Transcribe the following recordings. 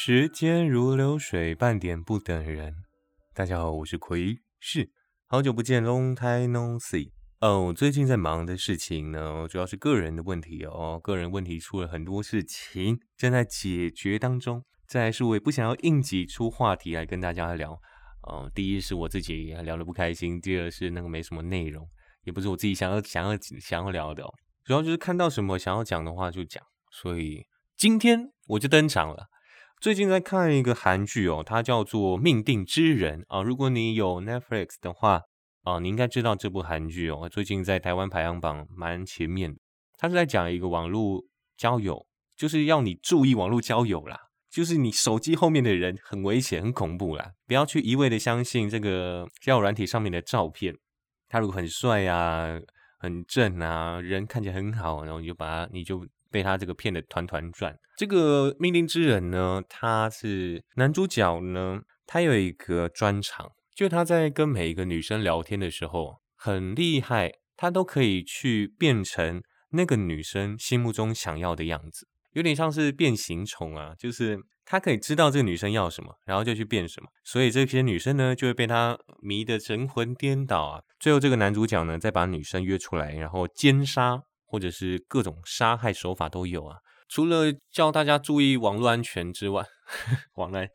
时间如流水，半点不等人。大家好，我是奎是好久不见，Long time no see。哦，最近在忙的事情呢，主要是个人的问题哦，个人问题出了很多事情，正在解决当中。再来是我也不想要硬挤出话题来跟大家聊。哦，第一是我自己聊得不开心，第二是那个没什么内容，也不是我自己想要想要想要聊的。主要就是看到什么想要讲的话就讲，所以今天我就登场了。最近在看一个韩剧哦，它叫做《命定之人》啊。如果你有 Netflix 的话啊，你应该知道这部韩剧哦。最近在台湾排行榜蛮前面的。它是在讲一个网络交友，就是要你注意网络交友啦。就是你手机后面的人很危险、很恐怖啦，不要去一味的相信这个交友软体上面的照片。他如果很帅啊、很正啊，人看起来很好，然后你就把他，你就。被他这个骗的团团转。这个命令之人呢，他是男主角呢，他有一个专长，就他在跟每一个女生聊天的时候很厉害，他都可以去变成那个女生心目中想要的样子，有点像是变形虫啊，就是他可以知道这个女生要什么，然后就去变什么，所以这些女生呢就会被他迷得神魂颠倒啊。最后这个男主角呢，再把女生约出来，然后奸杀。或者是各种杀害手法都有啊。除了叫大家注意网络安全之外，网络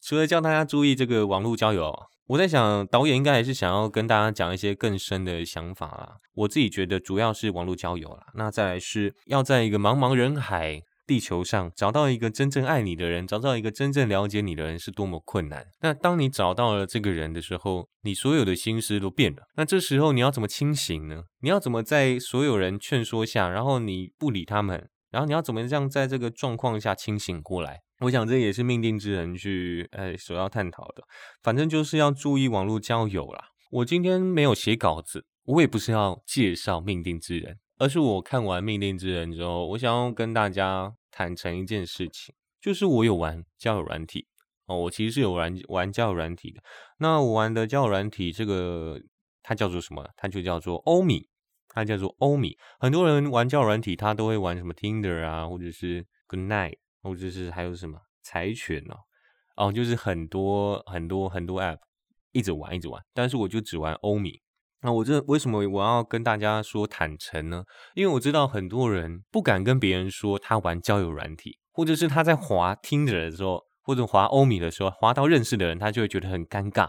除了叫大家注意这个网络交友，我在想导演应该还是想要跟大家讲一些更深的想法啦。我自己觉得主要是网络交友啦，那再来是要在一个茫茫人海。地球上找到一个真正爱你的人，找到一个真正了解你的人是多么困难。那当你找到了这个人的时候，你所有的心思都变了。那这时候你要怎么清醒呢？你要怎么在所有人劝说下，然后你不理他们，然后你要怎么样在这个状况下清醒过来？我想这也是命定之人去呃所要探讨的。反正就是要注意网络交友啦。我今天没有写稿子，我也不是要介绍命定之人。而是我看完《命令之人》之后，我想要跟大家坦诚一件事情，就是我有玩交友软体哦，我其实是有玩玩交友软体的。那我玩的交友软体，这个它叫做什么？它就叫做欧米，它叫做欧米。很多人玩交友软体，他都会玩什么 Tinder 啊，或者是 Good Night，或者是还有什么柴犬哦，哦，就是很多很多很多 App 一直玩一直玩，但是我就只玩欧米。那我这为什么我要跟大家说坦诚呢？因为我知道很多人不敢跟别人说他玩交友软体，或者是他在滑听着的时候，或者滑欧米的时候，滑到认识的人，他就会觉得很尴尬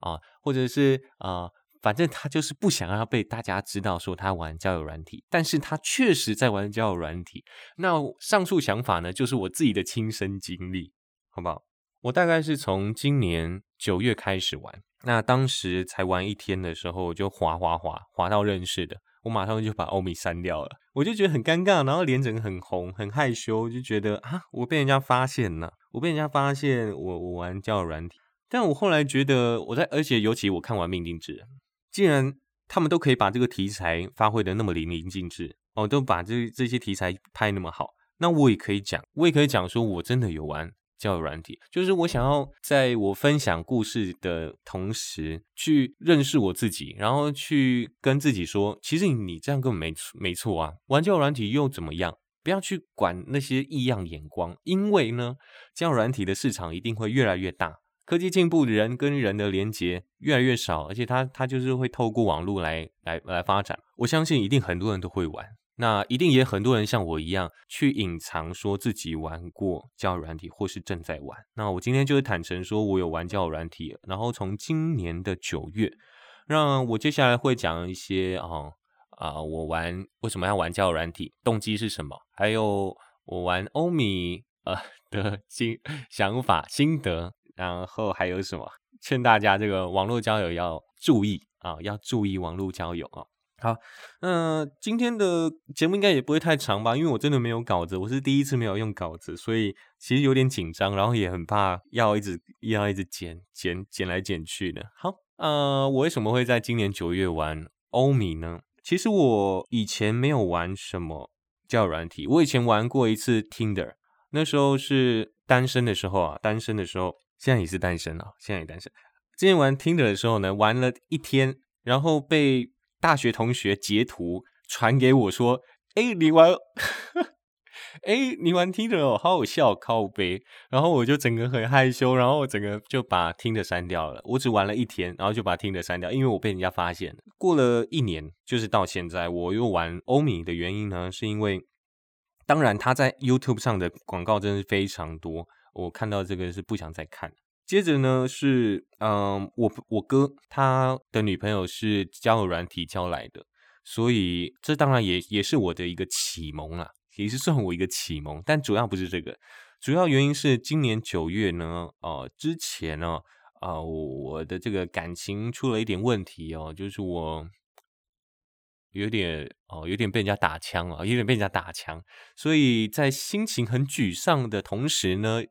啊，或者是啊，反正他就是不想要被大家知道说他玩交友软体，但是他确实在玩交友软体。那上述想法呢，就是我自己的亲身经历，好不好？我大概是从今年九月开始玩。那当时才玩一天的时候，我就滑滑滑滑到认识的，我马上就把欧米删掉了，我就觉得很尴尬，然后脸整个很红，很害羞，就觉得啊，我被人家发现了，我被人家发现我我玩交友软体，但我后来觉得我在，而且尤其我看完《命定之人》，既然他们都可以把这个题材发挥的那么淋漓尽致，哦，都把这这些题材拍那么好，那我也可以讲，我也可以讲说我真的有玩。交友软体，就是我想要在我分享故事的同时，去认识我自己，然后去跟自己说，其实你这样根本没没错啊。玩交友软体又怎么样？不要去管那些异样眼光，因为呢，交友软体的市场一定会越来越大，科技进步，人跟人的连接越来越少，而且它它就是会透过网络来来来发展。我相信一定很多人都会玩。那一定也很多人像我一样去隐藏说自己玩过交友软体或是正在玩。那我今天就是坦诚说我有玩交友软体，然后从今年的九月，让我接下来会讲一些啊啊，我玩为什么要玩交友软体，动机是什么，还有我玩欧米呃的心想法心得，然后还有什么劝大家这个网络交友要注意啊，要注意网络交友啊。好，那今天的节目应该也不会太长吧？因为我真的没有稿子，我是第一次没有用稿子，所以其实有点紧张，然后也很怕要一直要一直剪剪剪来剪去的。好，呃，我为什么会在今年九月玩欧米呢？其实我以前没有玩什么叫软体，我以前玩过一次 Tinder，那时候是单身的时候啊，单身的时候，现在也是单身啊，现在也单身。之前玩 Tinder 的时候呢，玩了一天，然后被。大学同学截图传给我说：“哎，你玩，哎，你玩听的哦，好好笑，靠背。然后我就整个很害羞，然后我整个就把听的删掉了。我只玩了一天，然后就把听的删掉，因为我被人家发现。过了一年，就是到现在，我又玩欧米的原因呢，是因为当然他在 YouTube 上的广告真的是非常多，我看到这个是不想再看。接着呢是，嗯，我我哥他的女朋友是交友软体交来的，所以这当然也也是我的一个启蒙啦，也是算我一个启蒙。但主要不是这个，主要原因是今年九月呢，哦，之前呢，啊，我的这个感情出了一点问题哦，就是我有点哦，有点被人家打枪啊，有点被人家打枪，所以在心情很沮丧的同时呢。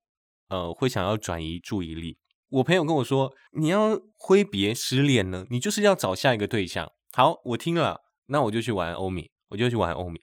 呃，会想要转移注意力。我朋友跟我说，你要挥别失恋呢，你就是要找下一个对象。好，我听了，那我就去玩欧米，我就去玩欧米。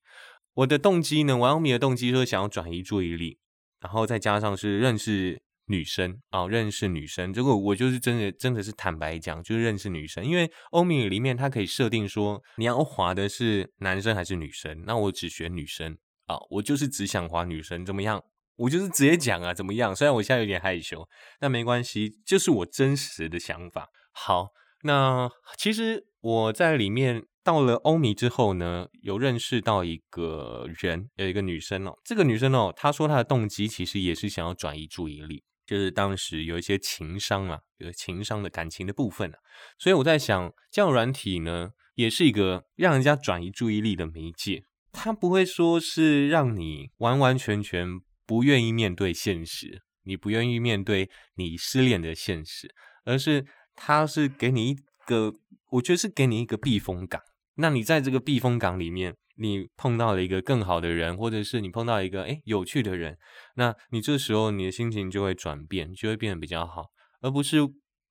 我的动机呢，玩欧米的动机就是想要转移注意力，然后再加上是认识女生啊，认识女生。这个我就是真的，真的是坦白讲，就是认识女生。因为欧米里面它可以设定说，你要滑的是男生还是女生，那我只选女生啊，我就是只想滑女生，怎么样？我就是直接讲啊，怎么样？虽然我现在有点害羞，但没关系，就是我真实的想法。好，那其实我在里面到了欧米之后呢，有认识到一个人，有一个女生哦。这个女生哦，她说她的动机其实也是想要转移注意力，就是当时有一些情商啊，有情商的感情的部分啊。所以我在想，这样软体呢，也是一个让人家转移注意力的媒介。它不会说是让你完完全全。不愿意面对现实，你不愿意面对你失恋的现实，而是他是给你一个，我觉得是给你一个避风港。那你在这个避风港里面，你碰到了一个更好的人，或者是你碰到一个诶有趣的人，那你这时候你的心情就会转变，就会变得比较好，而不是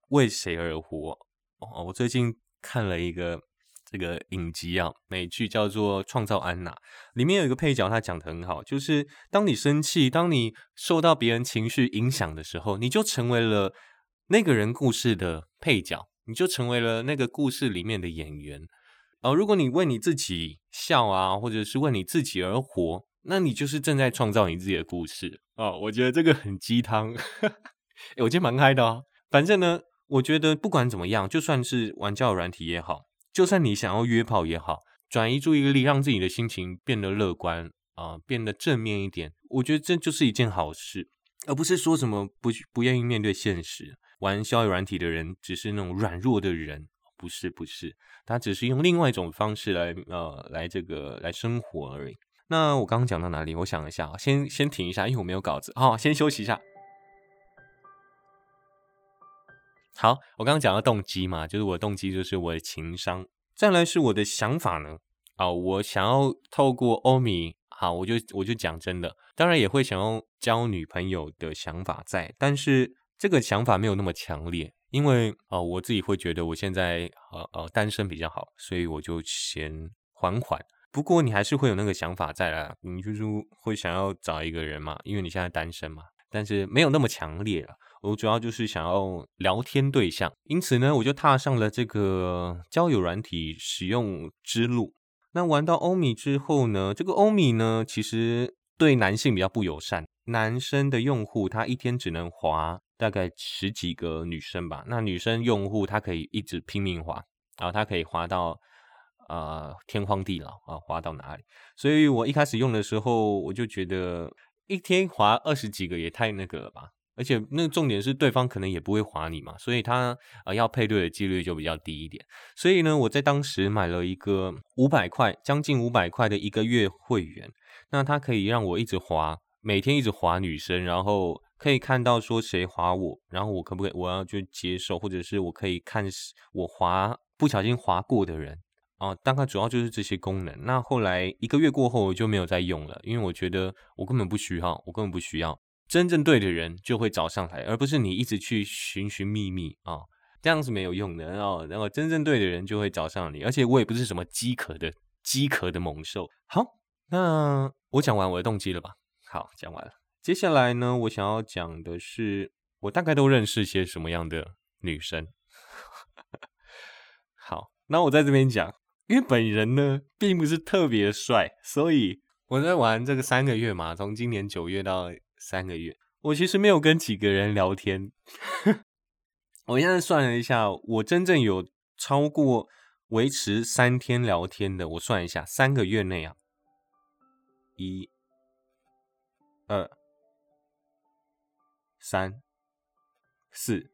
为谁而活。哦，我最近看了一个。这个影集啊，美剧叫做《创造安娜》，里面有一个配角，他讲的很好，就是当你生气，当你受到别人情绪影响的时候，你就成为了那个人故事的配角，你就成为了那个故事里面的演员。哦，如果你为你自己笑啊，或者是为你自己而活，那你就是正在创造你自己的故事哦。我觉得这个很鸡汤，哎，我今天蛮嗨的哦。反正呢，我觉得不管怎么样，就算是玩交友软体也好。就算你想要约炮也好，转移注意力，让自己的心情变得乐观啊，变得正面一点，我觉得这就是一件好事，而不是说什么不不愿意面对现实，玩交友软体的人只是那种软弱的人，不是不是，他只是用另外一种方式来呃来这个来生活而已。那我刚刚讲到哪里？我想一下，先先停一下，因为我没有稿子，好，先休息一下。好，我刚刚讲到动机嘛，就是我的动机就是我的情商。再来是我的想法呢，啊，我想要透过欧米，好，我就我就讲真的，当然也会想要交女朋友的想法在，但是这个想法没有那么强烈，因为啊，我自己会觉得我现在呃呃单身比较好，所以我就先缓缓。不过你还是会有那个想法在啦，你就是会想要找一个人嘛，因为你现在单身嘛，但是没有那么强烈了。我主要就是想要聊天对象，因此呢，我就踏上了这个交友软体使用之路。那玩到欧米之后呢，这个欧米呢，其实对男性比较不友善。男生的用户他一天只能滑大概十几个女生吧，那女生用户他可以一直拼命滑，然后他可以滑到呃天荒地老啊，滑到哪里？所以我一开始用的时候，我就觉得一天滑二十几个也太那个了吧。而且那个重点是对方可能也不会划你嘛，所以他呃要配对的几率就比较低一点。所以呢，我在当时买了一个五百块，将近五百块的一个月会员，那它可以让我一直划，每天一直划女生，然后可以看到说谁划我，然后我可不可以我要去接受，或者是我可以看我划不小心划过的人啊，大概主要就是这些功能。那后来一个月过后我就没有再用了，因为我觉得我根本不需要，我根本不需要。真正对的人就会找上来，而不是你一直去寻寻觅觅啊，这样是没有用的。然后，然后真正对的人就会找上你，而且我也不是什么饥渴的饥渴的猛兽。好，那我讲完我的动机了吧？好，讲完了。接下来呢，我想要讲的是，我大概都认识些什么样的女生。好，那我在这边讲，因为本人呢并不是特别帅，所以。我在玩这个三个月嘛，从今年九月到三个月，我其实没有跟几个人聊天。我现在算了一下，我真正有超过维持三天聊天的，我算一下，三个月内啊，一、二、三、四，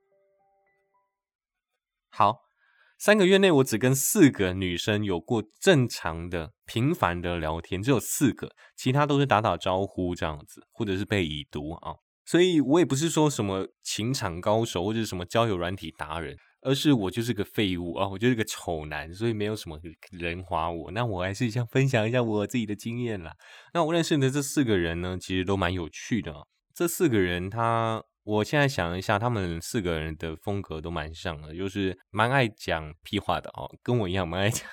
好。三个月内，我只跟四个女生有过正常的、频繁的聊天，只有四个，其他都是打打招呼这样子，或者是被已读啊。所以我也不是说什么情场高手或者什么交友软体达人，而是我就是个废物啊，我就是个丑男，所以没有什么人划我。那我还是想分享一下我自己的经验啦。那我认识的这四个人呢，其实都蛮有趣的。这四个人他。我现在想一下，他们四个人的风格都蛮像的，就是蛮爱讲屁话的哦，跟我一样蛮爱讲，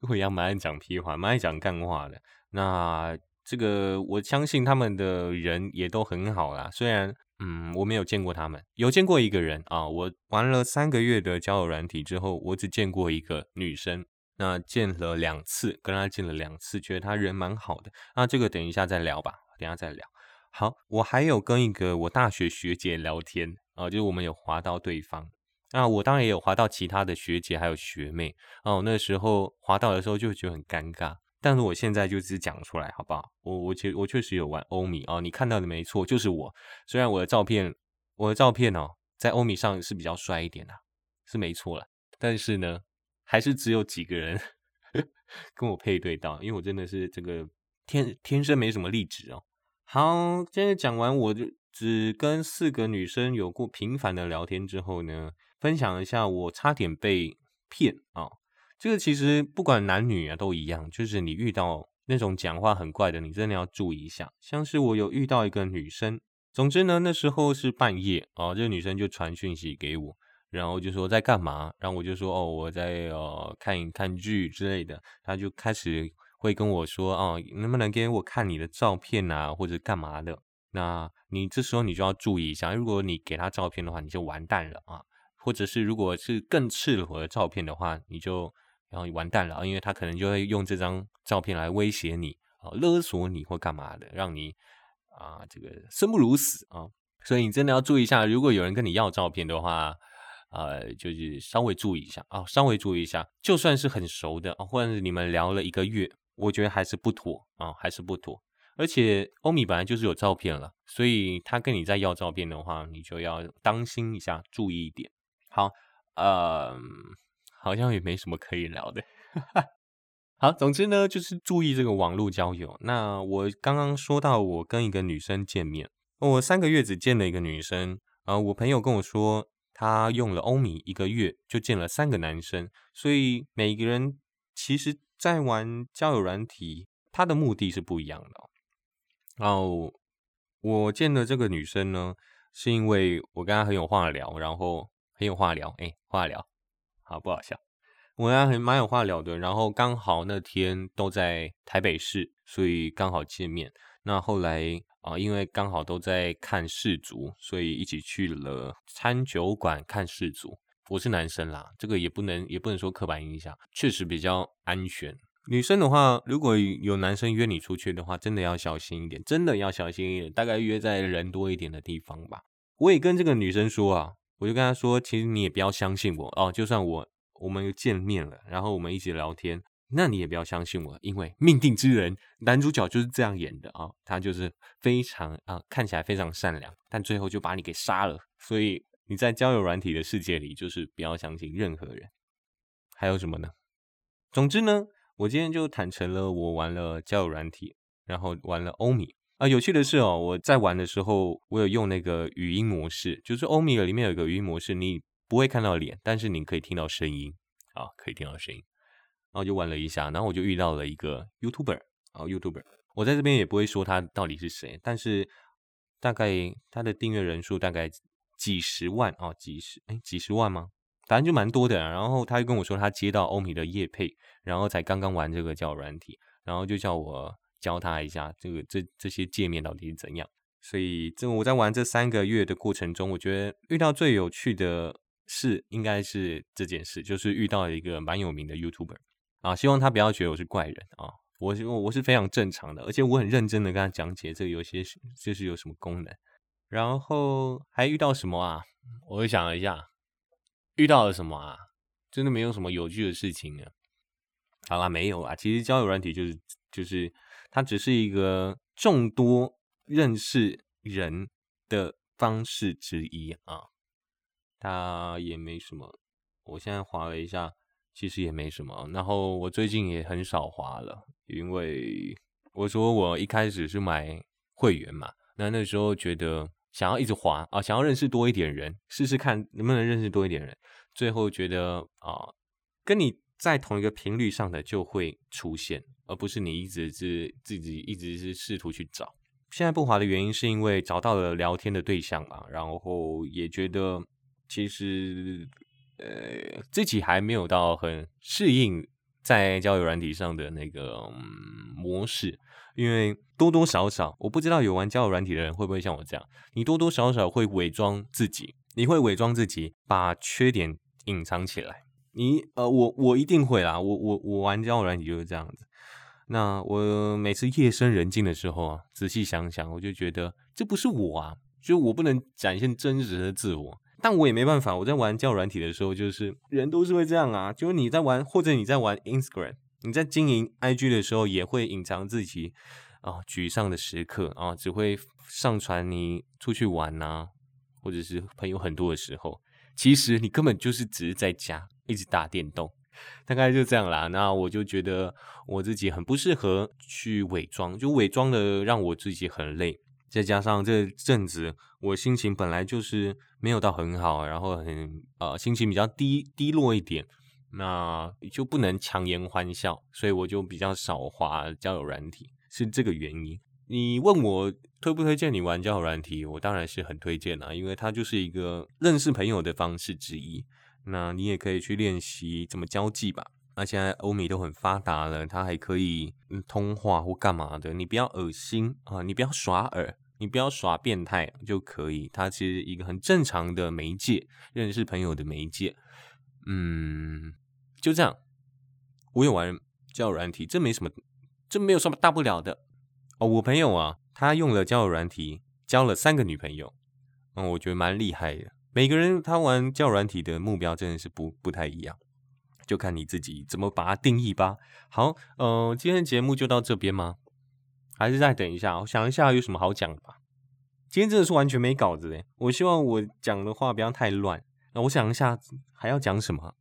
跟我一样蛮爱讲屁话，蛮爱讲干话的。那这个我相信他们的人也都很好啦，虽然嗯我没有见过他们，有见过一个人啊，我玩了三个月的交友软体之后，我只见过一个女生，那见了两次，跟她见了两次，觉得她人蛮好的。那这个等一下再聊吧，等下再聊。好，我还有跟一个我大学学姐聊天啊，就是我们有划到对方，那我当然也有划到其他的学姐还有学妹哦。那时候划到的时候就觉得很尴尬，但是我现在就只讲出来好不好？我我确我确实有玩欧米哦，你看到的没错，就是我。虽然我的照片我的照片哦，在欧米上是比较帅一点的，是没错了，但是呢，还是只有几个人 跟我配对到，因为我真的是这个天天生没什么丽质哦。好，现在讲完，我就只跟四个女生有过频繁的聊天之后呢，分享一下我差点被骗啊。这个其实不管男女啊都一样，就是你遇到那种讲话很怪的，你真的要注意一下。像是我有遇到一个女生，总之呢，那时候是半夜啊，这个女生就传讯息给我，然后就说在干嘛，然后我就说哦，我在呃看一看剧之类的，她就开始。会跟我说哦，能不能给我看你的照片啊，或者干嘛的？那你这时候你就要注意一下，如果你给他照片的话，你就完蛋了啊！或者是如果是更赤裸的照片的话，你就然后完蛋了，因为他可能就会用这张照片来威胁你啊，勒索你或干嘛的，让你啊这个生不如死啊！所以你真的要注意一下，如果有人跟你要照片的话，呃，就是稍微注意一下啊，稍微注意一下，就算是很熟的啊，或者是你们聊了一个月。我觉得还是不妥啊，还是不妥。而且欧米本来就是有照片了，所以他跟你在要照片的话，你就要当心一下，注意一点。好，呃，好像也没什么可以聊的。好，总之呢，就是注意这个网络交友。那我刚刚说到，我跟一个女生见面，我三个月只见了一个女生。啊，我朋友跟我说，他用了欧米一个月就见了三个男生，所以每个人其实。在玩交友软体，他的目的是不一样的。然后我见的这个女生呢，是因为我跟她很有话聊，然后很有话聊，哎，话聊，好不好笑？我跟她很蛮有话聊的，然后刚好那天都在台北市，所以刚好见面。那后来啊，因为刚好都在看世足，所以一起去了餐酒馆看世足。我是男生啦，这个也不能也不能说刻板印象，确实比较安全。女生的话，如果有男生约你出去的话，真的要小心一点，真的要小心一点。大概约在人多一点的地方吧。我也跟这个女生说啊，我就跟她说，其实你也不要相信我哦，就算我我们又见面了，然后我们一起聊天，那你也不要相信我，因为命定之人男主角就是这样演的啊，他就是非常啊看起来非常善良，但最后就把你给杀了，所以。你在交友软体的世界里，就是不要相信任何人。还有什么呢？总之呢，我今天就坦诚了，我玩了交友软体，然后玩了欧米啊。有趣的是哦，我在玩的时候，我有用那个语音模式，就是欧米里面有一个语音模式，你不会看到脸，但是你可以听到声音啊，可以听到声音。然后就玩了一下，然后我就遇到了一个 YouTuber 啊，YouTuber。我在这边也不会说他到底是谁，但是大概他的订阅人数大概。几十万啊，几十哎，几十万吗？反正就蛮多的。然后他就跟我说，他接到欧米的叶配，然后才刚刚玩这个叫软体，然后就叫我教他一下这个这这些界面到底是怎样。所以这我在玩这三个月的过程中，我觉得遇到最有趣的事应该是这件事，就是遇到一个蛮有名的 YouTuber 啊。希望他不要觉得我是怪人啊，我是我是非常正常的，而且我很认真的跟他讲解这个有些就是有什么功能。然后还遇到什么啊？我想了一下，遇到了什么啊？真的没有什么有趣的事情啊。好啦，没有啊。其实交友软体就是就是它只是一个众多认识人的方式之一啊。它也没什么。我现在划了一下，其实也没什么。然后我最近也很少划了，因为我说我一开始是买会员嘛，那那时候觉得想要一直滑啊，想要认识多一点人，试试看能不能认识多一点人。最后觉得啊，跟你在同一个频率上的就会出现，而不是你一直是自己一直是试图去找。现在不滑的原因是因为找到了聊天的对象嘛，然后也觉得其实呃自己还没有到很适应在交友软体上的那个嗯模式，因为多多少少我不知道有玩交友软体的人会不会像我这样，你多多少少会伪装自己，你会伪装自己把缺点。隐藏起来，你呃，我我一定会啦，我我我玩交友软体就是这样子。那我每次夜深人静的时候啊，仔细想想，我就觉得这不是我啊，就我不能展现真实的自我。但我也没办法，我在玩交友软体的时候，就是人都是会这样啊，就是你在玩或者你在玩 Instagram，你在经营 IG 的时候，也会隐藏自己啊沮丧的时刻啊，只会上传你出去玩呐，或者是朋友很多的时候。其实你根本就是只是在家一直打电动，大概就这样啦。那我就觉得我自己很不适合去伪装，就伪装的让我自己很累。再加上这阵子我心情本来就是没有到很好，然后很呃心情比较低低落一点，那就不能强颜欢笑，所以我就比较少滑交友软体，是这个原因。你问我推不推荐你玩交友软体，我当然是很推荐啊，因为它就是一个认识朋友的方式之一。那你也可以去练习怎么交际吧。那现在欧米都很发达了，它还可以通话或干嘛的。你不要恶心啊，你不要耍耳，你不要耍变态就可以。它其实一个很正常的媒介，认识朋友的媒介。嗯，就这样。我有玩交友软体，这没什么，这没有什么大不了的。哦，我朋友啊，他用了交友软体交了三个女朋友，嗯，我觉得蛮厉害的。每个人他玩交友软体的目标真的是不不太一样，就看你自己怎么把它定义吧。好，嗯，今天节目就到这边吗？还是再等一下，我想一下有什么好讲的吧。今天真的是完全没稿子诶，我希望我讲的话不要太乱。那我想一下还要讲什么？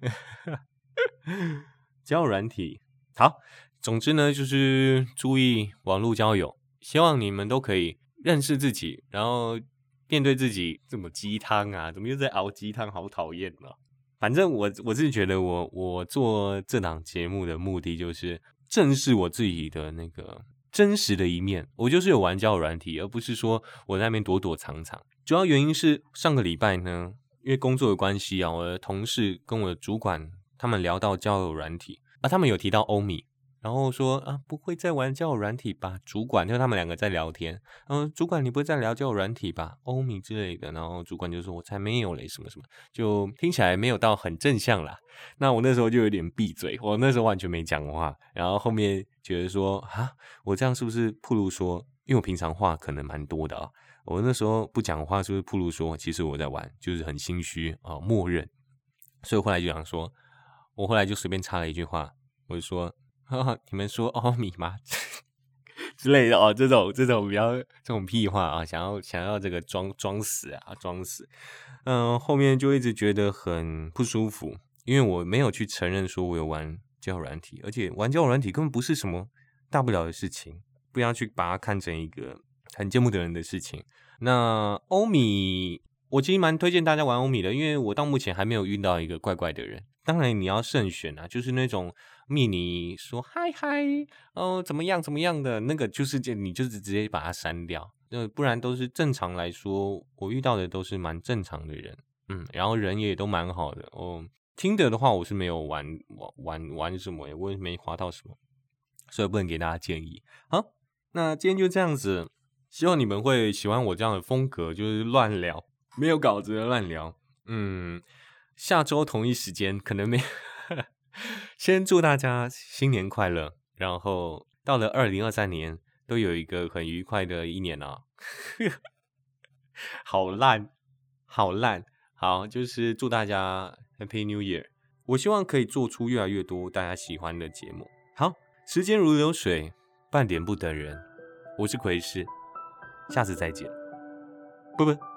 交友软体，好。总之呢，就是注意网络交友，希望你们都可以认识自己，然后面对自己。怎么鸡汤啊？怎么又在熬鸡汤？好讨厌啊！反正我我是觉得，我我做这档节目的目的就是正视我自己的那个真实的一面。我就是有玩交友软体，而不是说我在那边躲躲藏藏。主要原因是上个礼拜呢，因为工作的关系啊，我的同事跟我的主管他们聊到交友软体，啊，他们有提到欧米。然后说啊，不会再玩交友软体吧？主管就他们两个在聊天，嗯，主管你不会再聊交友软体吧？欧米之类的。然后主管就说：“我才没有嘞，什么什么，就听起来没有到很正向啦。”那我那时候就有点闭嘴，我那时候完全没讲话。然后后面觉得说啊，我这样是不是铺路说？因为我平常话可能蛮多的啊，我那时候不讲话是不是铺路说？其实我在玩，就是很心虚啊，默认。所以后来就想说，我后来就随便插了一句话，我就说。哈哈你们说奥米吗？之类的哦，这种这种比较这种屁话啊，想要想要这个装装死啊，装死。嗯，后面就一直觉得很不舒服，因为我没有去承认说我有玩交友软体，而且玩交友软体根本不是什么大不了的事情，不要去把它看成一个很见不得人的事情。那欧米，我其实蛮推荐大家玩欧米的，因为我到目前还没有遇到一个怪怪的人。当然你要慎选啊，就是那种。密你说嗨嗨哦怎么样怎么样的那个就是这你就是直接把它删掉，那不然都是正常来说，我遇到的都是蛮正常的人，嗯，然后人也都蛮好的哦。听的的话我是没有玩玩玩玩什么，我也没滑到什么，所以不能给大家建议。好，那今天就这样子，希望你们会喜欢我这样的风格，就是乱聊，没有稿子的乱聊。嗯，下周同一时间可能没。先祝大家新年快乐，然后到了二零二三年，都有一个很愉快的一年啊。好烂，好烂，好，就是祝大家 Happy New Year。我希望可以做出越来越多大家喜欢的节目。好，时间如流水，半点不等人。我是奎师，下次再见，拜拜。